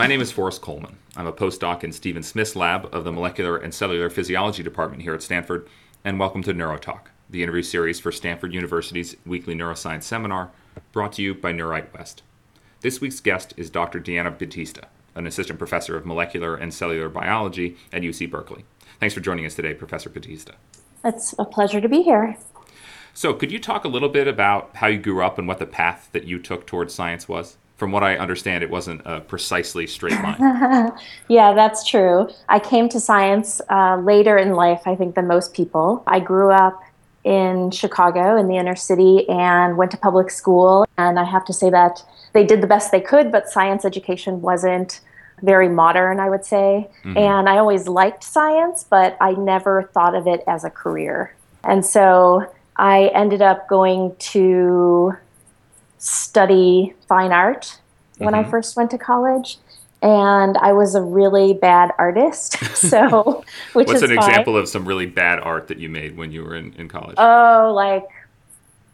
My name is Forrest Collman. I'm a postdoc in Stephen Smith's lab of the Molecular and Cellular Physiology Department here at Stanford, and welcome to NeuroTalk, the interview series for Stanford University's weekly neuroscience seminar, brought to you by NeuWrite West. This week's guest is Dr. Diana Bautista, an assistant professor of molecular and cellular biology at UC Berkeley. Thanks for joining us today, Professor Batista. It's a pleasure to be here. So, could you talk a little bit about how you grew up and what the path that you took towards science was? From what I understand, it wasn't a precisely straight line. yeah, that's true. I came to science uh, later in life, I think, than most people. I grew up in Chicago in the inner city and went to public school. And I have to say that they did the best they could, but science education wasn't very modern, I would say. Mm-hmm. And I always liked science, but I never thought of it as a career. And so I ended up going to study fine art when mm-hmm. I first went to college. And I was a really bad artist. So, which What's is an fine. example of some really bad art that you made when you were in, in college? Oh, like,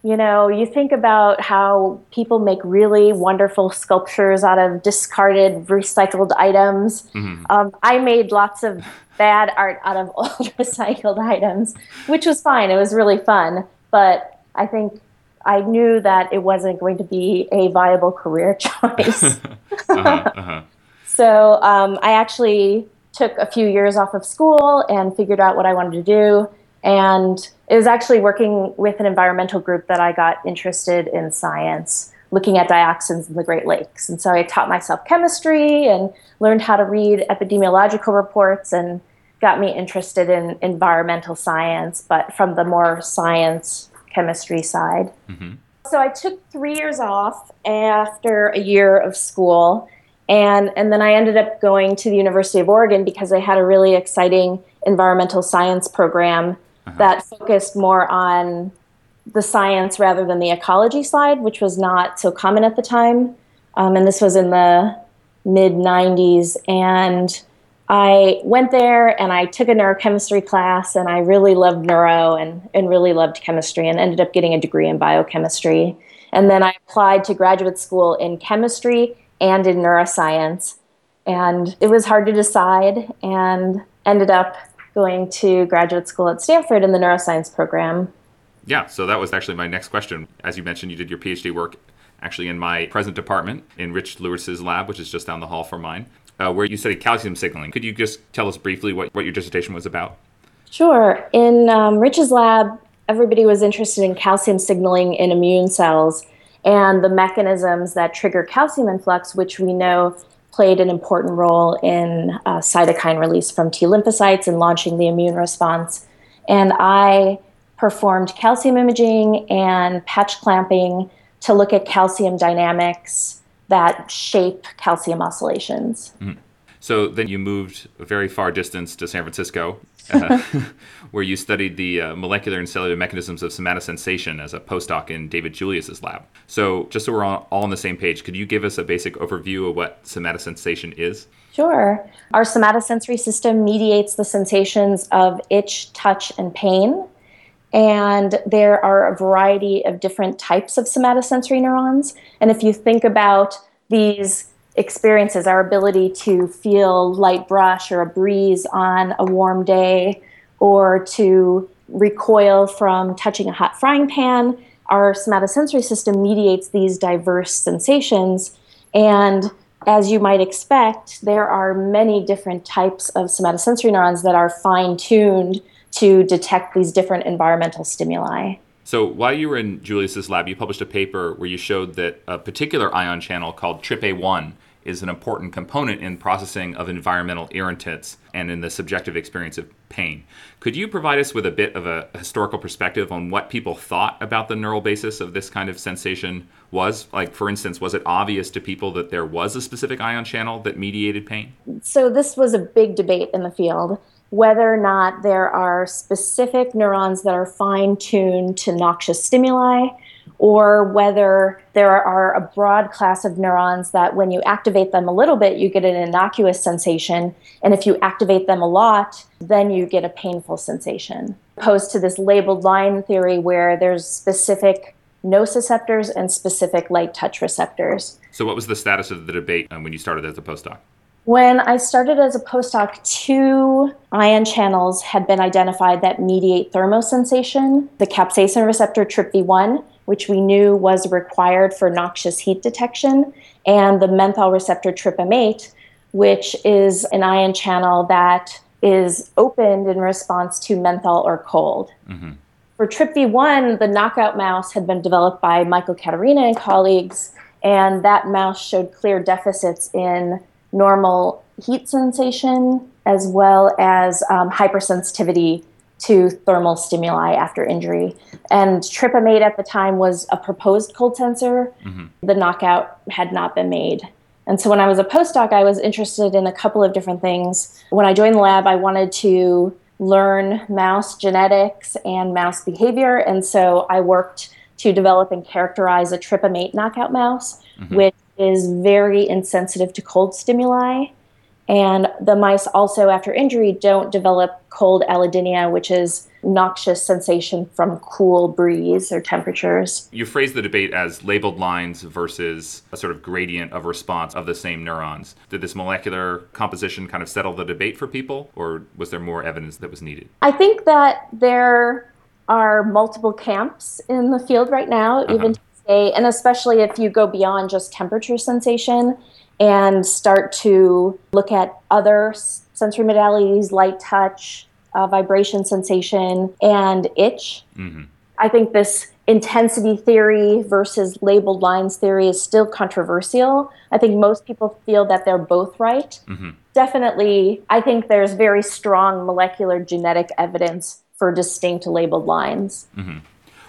you know, you think about how people make really wonderful sculptures out of discarded, recycled items. Mm-hmm. Um, I made lots of bad art out of old recycled items, which was fine. It was really fun. But I think I knew that it wasn't going to be a viable career choice. uh-huh, uh-huh. so um, I actually took a few years off of school and figured out what I wanted to do. And it was actually working with an environmental group that I got interested in science, looking at dioxins in the Great Lakes. And so I taught myself chemistry and learned how to read epidemiological reports and got me interested in environmental science, but from the more science chemistry side. Mm-hmm. So I took three years off after a year of school. And, and then I ended up going to the University of Oregon because they had a really exciting environmental science program uh-huh. that focused more on the science rather than the ecology side, which was not so common at the time. Um, and this was in the mid 90s. And I went there and I took a neurochemistry class and I really loved neuro and, and really loved chemistry and ended up getting a degree in biochemistry. And then I applied to graduate school in chemistry and in neuroscience. And it was hard to decide and ended up going to graduate school at Stanford in the neuroscience program. Yeah, so that was actually my next question. As you mentioned, you did your PhD work actually in my present department in Rich Lewis's lab, which is just down the hall from mine uh, where you studied calcium signaling. Could you just tell us briefly what, what your dissertation was about? Sure. In um, Rich's lab, everybody was interested in calcium signaling in immune cells and the mechanisms that trigger calcium influx, which we know played an important role in uh, cytokine release from T lymphocytes and launching the immune response. And I performed calcium imaging and patch clamping to look at calcium dynamics that shape calcium oscillations. Mm. So then you moved a very far distance to San Francisco, uh, where you studied the uh, molecular and cellular mechanisms of somatosensation as a postdoc in David Julius's lab. So just so we're all, all on the same page, could you give us a basic overview of what somatosensation is? Sure. Our somatosensory system mediates the sensations of itch, touch, and pain. And there are a variety of different types of somatosensory neurons. And if you think about these experiences, our ability to feel light brush or a breeze on a warm day, or to recoil from touching a hot frying pan, our somatosensory system mediates these diverse sensations. And as you might expect, there are many different types of somatosensory neurons that are fine tuned to detect these different environmental stimuli. So while you were in Julius's lab, you published a paper where you showed that a particular ion channel called TRPA1 is an important component in processing of environmental irritants and in the subjective experience of pain. Could you provide us with a bit of a historical perspective on what people thought about the neural basis of this kind of sensation was? Like, for instance, was it obvious to people that there was a specific ion channel that mediated pain? So, this was a big debate in the field whether or not there are specific neurons that are fine tuned to noxious stimuli, or whether there are a broad class of neurons that when you activate them a little bit, you get an innocuous sensation. And if you activate them a lot, then you get a painful sensation. Opposed to this labeled line theory where there's specific nociceptors and specific light touch receptors. So, what was the status of the debate um, when you started as a postdoc? When I started as a postdoc, two ion channels had been identified that mediate thermosensation the capsaicin receptor TRPV1, which we knew was required for noxious heat detection, and the menthol receptor TRPM8, which is an ion channel that is opened in response to menthol or cold. Mm-hmm. For TRPV1, the knockout mouse had been developed by Michael Caterina and colleagues, and that mouse showed clear deficits in normal heat sensation as well as um, hypersensitivity to thermal stimuli after injury. And TRPM8 at the time was a proposed cold sensor. Mm-hmm. The knockout had not been made. And so when I was a postdoc, I was interested in a couple of different things. When I joined the lab, I wanted to learn mouse genetics and mouse behavior. And so I worked to develop and characterize a TRPM8 knockout mouse, mm-hmm. which is very insensitive to cold stimuli. And the mice also, after injury, don't develop cold allodynia, which is noxious sensation from cool breeze or temperatures. You phrase the debate as labeled lines versus a sort of gradient of response of the same neurons. Did this molecular composition kind of settle the debate for people, or was there more evidence that was needed? I think that there are multiple camps in the field right now, uh-huh. even today, and especially if you go beyond just temperature sensation and start to look at other sensory modalities, light touch, uh, vibration sensation, and itch. Mm-hmm. I think this intensity theory versus labeled lines theory is still controversial. I think most people feel that they're both right. Mm-hmm. Definitely, I think there's very strong molecular genetic evidence for distinct labeled lines. Mm-hmm.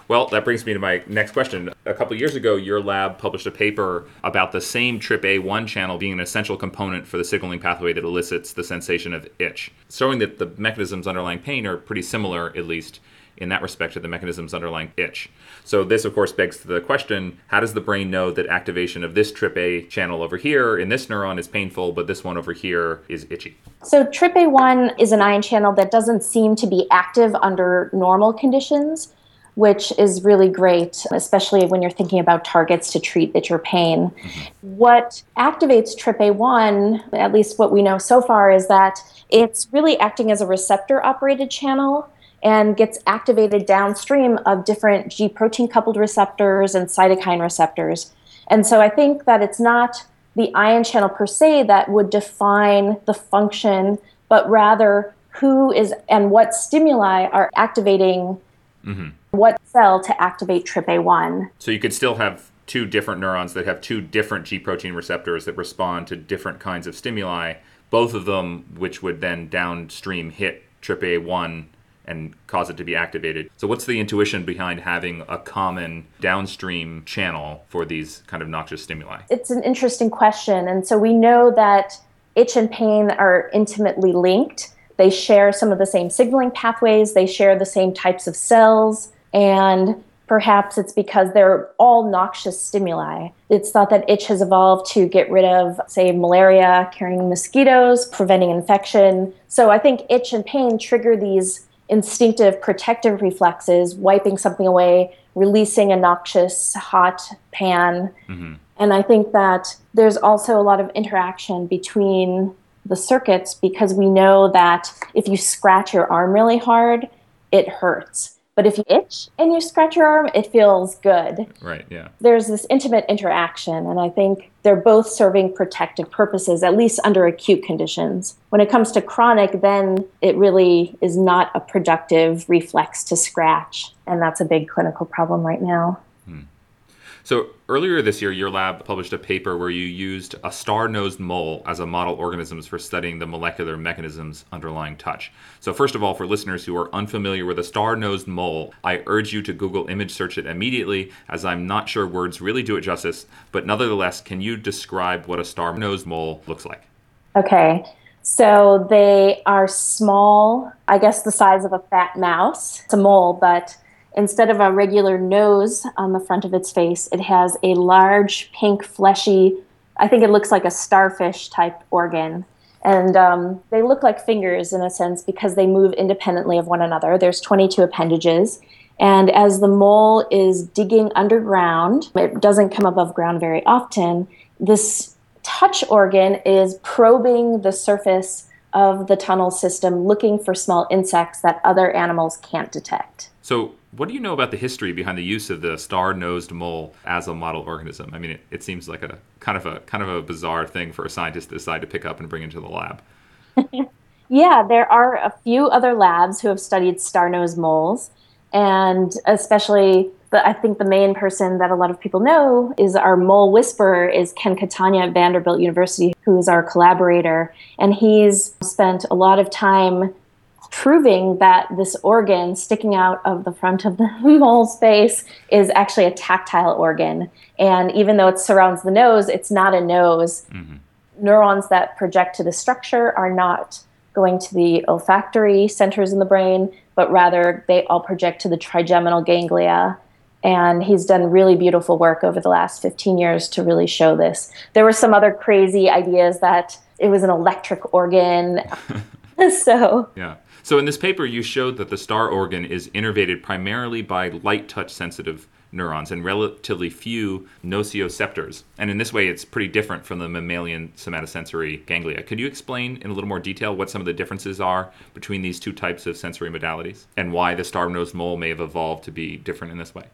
Well, that brings me to my next question. A couple years ago, your lab published a paper about the same TRPA1 channel being an essential component for the signaling pathway that elicits the sensation of itch, showing that the mechanisms underlying pain are pretty similar, at least in that respect, to the mechanisms underlying itch. So, this, of course, begs the question how does the brain know that activation of this TRPA channel over here in this neuron is painful, but this one over here is itchy? So, TRPA1 is an ion channel that doesn't seem to be active under normal conditions which is really great, especially when you're thinking about targets to treat itch or pain. Mm-hmm. What activates TRPA1, at least what we know so far, is that it's really acting as a receptor operated channel and gets activated downstream of different G protein coupled receptors and cytokine receptors. And so I think that it's not the ion channel per se that would define the function, but rather who is and what stimuli are activating mm-hmm what cell to activate TRPA1. So you could still have two different neurons that have two different G protein receptors that respond to different kinds of stimuli, both of them which would then downstream hit TRPA1 and cause it to be activated. So, what's the intuition behind having a common downstream channel for these kind of noxious stimuli? It's an interesting question. And so, we know that itch and pain are intimately linked. They share some of the same signaling pathways, they share the same types of cells. And perhaps it's because they're all noxious stimuli. It's thought that itch has evolved to get rid of, say, malaria carrying mosquitoes, preventing infection. So I think itch and pain trigger these instinctive protective reflexes, wiping something away, releasing a noxious hot pan. Mm-hmm. And I think that there's also a lot of interaction between the circuits because we know that if you scratch your arm really hard, it hurts. But if you itch and you scratch your arm, it feels good. Right, yeah. There's this intimate interaction, and I think they're both serving protective purposes, at least under acute conditions. When it comes to chronic, then it really is not a productive reflex to scratch, and that's a big clinical problem right now. So earlier this year, your lab published a paper where you used a star-nosed mole as a model organisms for studying the molecular mechanisms underlying touch. So first of all, for listeners who are unfamiliar with a star-nosed mole, I urge you to Google image search it immediately, as I'm not sure words really do it justice. But nevertheless, can you describe what a star-nosed mole looks like? Okay. So they are small, I guess the size of a fat mouse. It's a mole, but Instead of a regular nose on the front of its face, it has a large, pink, fleshy, I think it looks like a starfish type organ. And um, they look like fingers in a sense because they move independently of one another. There's 22 appendages. And as the mole is digging underground, it doesn't come above ground very often, this touch organ is probing the surface of the tunnel system looking for small insects that other animals can't detect. So, what do you know about the history behind the use of the star-nosed mole as a model organism? I mean, it, it seems like a kind of a kind of a bizarre thing for a scientist to decide to pick up and bring into the lab. yeah, there are a few other labs who have studied star-nosed moles, and especially but I think the main person that a lot of people know is our mole whisperer is Ken Catania at Vanderbilt University, who is our collaborator. And he's spent a lot of time proving that this organ sticking out of the front of the mole's face is actually a tactile organ. And even though it surrounds the nose, it's not a nose. Mm-hmm. Neurons that project to the structure are not going to the olfactory centers in the brain, but rather they all project to the trigeminal ganglia and he's done really beautiful work over the last 15 years to really show this. There were some other crazy ideas that it was an electric organ. so, yeah. So, in this paper, you showed that the star organ is innervated primarily by light touch sensitive neurons and relatively few nociceptors. And in this way, it's pretty different from the mammalian somatosensory ganglia. Could you explain in a little more detail what some of the differences are between these two types of sensory modalities and why the star-nosed mole may have evolved to be different in this way?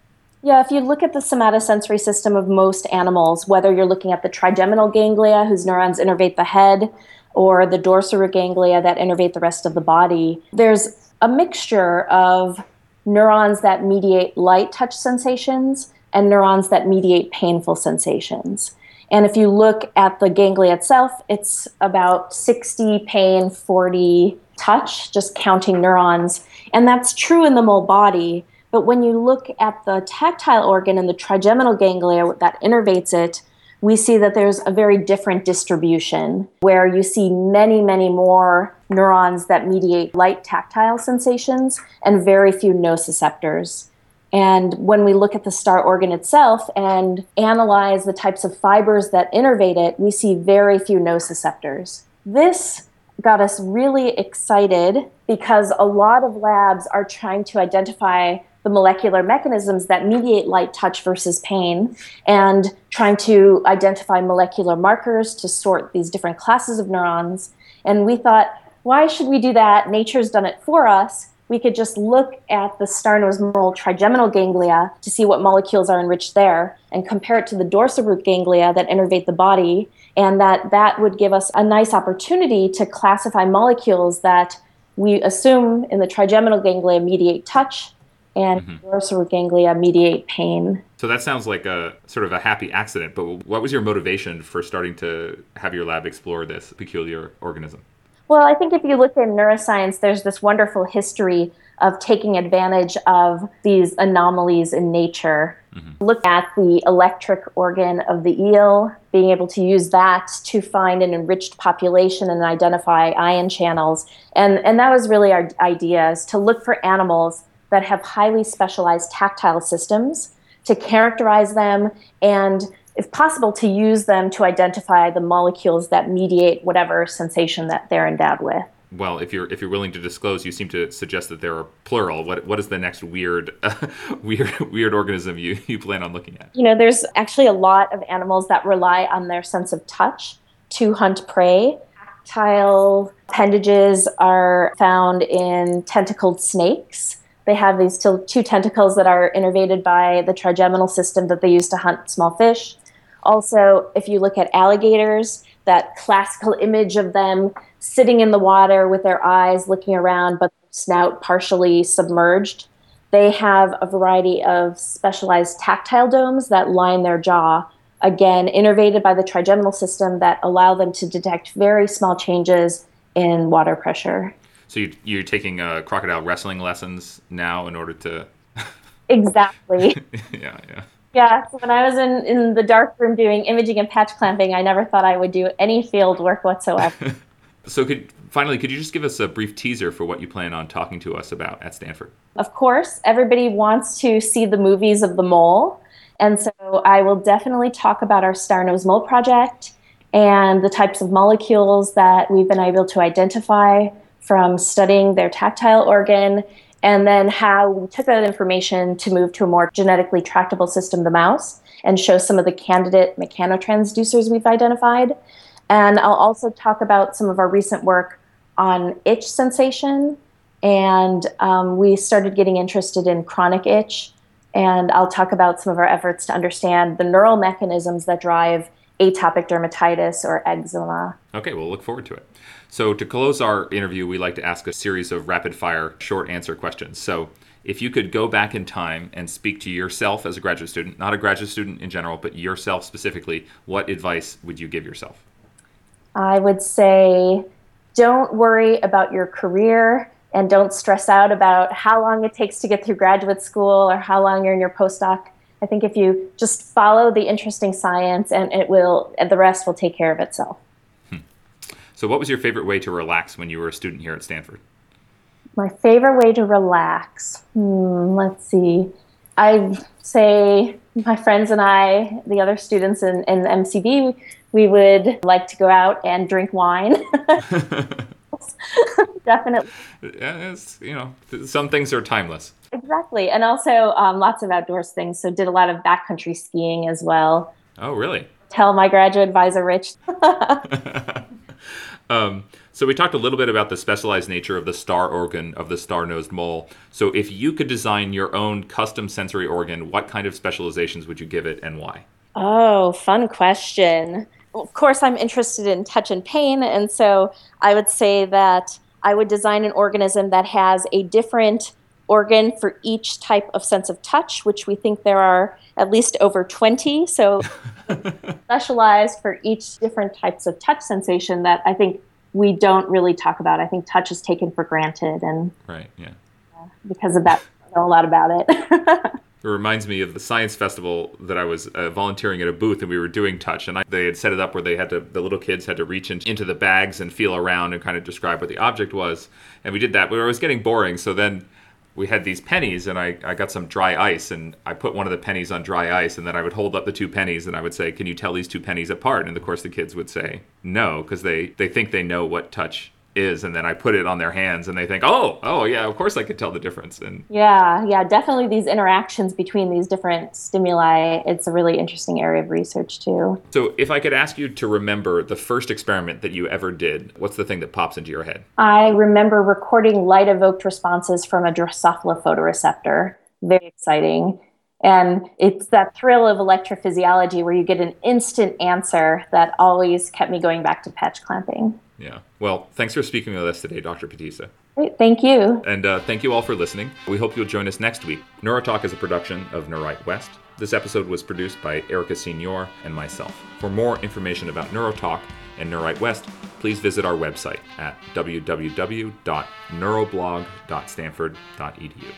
Yeah, if you look at the somatosensory system of most animals, whether you're looking at the trigeminal ganglia, whose neurons innervate the head, or the dorsal ganglia that innervate the rest of the body, there's a mixture of neurons that mediate light touch sensations and neurons that mediate painful sensations. And if you look at the ganglia itself, it's about 60 pain, 40 touch, just counting neurons. And that's true in the mole body. But when you look at the tactile organ and the trigeminal ganglia that innervates it, we see that there's a very different distribution where you see many, many more neurons that mediate light tactile sensations and very few nociceptors. And when we look at the star organ itself and analyze the types of fibers that innervate it, we see very few nociceptors. This got us really excited because a lot of labs are trying to identify the molecular mechanisms that mediate light touch versus pain and trying to identify molecular markers to sort these different classes of neurons. And we thought, why should we do that? Nature's done it for us. We could just look at the star-nosed mole trigeminal ganglia to see what molecules are enriched there and compare it to the dorsal root ganglia that innervate the body. And that that would give us a nice opportunity to classify molecules that we assume in the trigeminal ganglia mediate touch and mm-hmm. dorsal ganglia mediate pain. So that sounds like a sort of a happy accident, but what was your motivation for starting to have your lab explore this peculiar organism? Well, I think if you look in neuroscience, there's this wonderful history of taking advantage of these anomalies in nature. Mm-hmm. Look at the electric organ of the eel, being able to use that to find an enriched population and identify ion channels. And, and that was really our idea is to look for animals that have highly specialized tactile systems to characterize them and if possible to use them to identify the molecules that mediate whatever sensation that they're endowed with well, if you're if you're willing to disclose, you seem to suggest that there are plural. What what is the next weird uh, weird weird organism you you plan on looking at? You know, there's actually a lot of animals that rely on their sense of touch to hunt prey. Tactile appendages are found in tentacled snakes. They have these two tentacles that are innervated by the trigeminal system that they use to hunt small fish. Also, if you look at alligators, that classical image of them sitting in the water with their eyes looking around, but snout partially submerged, they have a variety of specialized tactile domes that line their jaw, again, innervated by the trigeminal system that allow them to detect very small changes in water pressure. So you, you're taking uh, crocodile wrestling lessons now in order to. exactly. yeah, yeah. Yeah, so when I was in, in the dark room doing imaging and patch clamping, I never thought I would do any field work whatsoever. so, could finally, could you just give us a brief teaser for what you plan on talking to us about at Stanford? Of course, everybody wants to see the movies of the mole. And so I will definitely talk about our Star Nose Mole project and the types of molecules that we've been able to identify from studying their tactile organ and then how we took that information to move to a more genetically tractable system, the mouse, and show some of the candidate mechanotransducers we've identified. And I'll also talk about some of our recent work on itch sensation. And um, we started getting interested in chronic itch. And I'll talk about some of our efforts to understand the neural mechanisms that drive atopic dermatitis or eczema. Okay, we'll look forward to it. So, to close our interview, we like to ask a series of rapid fire short answer questions. So, if you could go back in time and speak to yourself as a graduate student, not a graduate student in general, but yourself specifically, what advice would you give yourself? I would say don't worry about your career and don't stress out about how long it takes to get through graduate school or how long you're in your postdoc. I think if you just follow the interesting science and it will and the rest will take care of itself. So what was your favorite way to relax when you were a student here at Stanford? My favorite way to relax. Hmm, let's see. I'd say my friends and I, the other students in, in MCB, we would like to go out and drink wine. Definitely. Yeah, it's, you know, some things are timeless. Exactly. And also um, lots of outdoors things. So did a lot of backcountry skiing as well. Oh, really? Tell my graduate advisor, Rich. um, so we talked a little bit about the specialized nature of the star organ of the star-nosed mole. So if you could design your own custom sensory organ, what kind of specializations would you give it and why? Oh, fun question. Of course, I'm interested in touch and pain, and so I would say that I would design an organism that has a different organ for each type of sense of touch, which we think there are at least over 20. So specialized for each different types of touch sensation that I think we don't really talk about. I think touch is taken for granted, and right, yeah, uh, because of that, I know a lot about it. it reminds me of the science festival that I was uh, volunteering at a booth, and we were doing touch, and I, they had set it up where they had to, the little kids had to reach in, into the bags and feel around and kind of describe what the object was, and we did that, but it was getting boring. So then we had these pennies and I, I got some dry ice and I put one of the pennies on dry ice and then I would hold up the two pennies and I would say, Can you tell these two pennies apart? And of course the kids would say no, because they, they think they know what touch is and then I put it on their hands and they think, "Oh, oh yeah, of course I could tell the difference." And Yeah, yeah, definitely these interactions between these different stimuli, it's a really interesting area of research too. So, if I could ask you to remember the first experiment that you ever did, what's the thing that pops into your head? I remember recording light evoked responses from a Drosophila photoreceptor. Very exciting. And it's that thrill of electrophysiology where you get an instant answer that always kept me going back to patch clamping. Yeah. Well, thanks for speaking with us today, Dr. Bautista. Great. Thank you. And uh, thank you all for listening. We hope you'll join us next week. Neurotalk is a production of NeuWrite West. This episode was produced by Erica Signor and myself. For more information about Neurotalk and NeuWrite West, please visit our website at www.neuroblog.stanford.edu.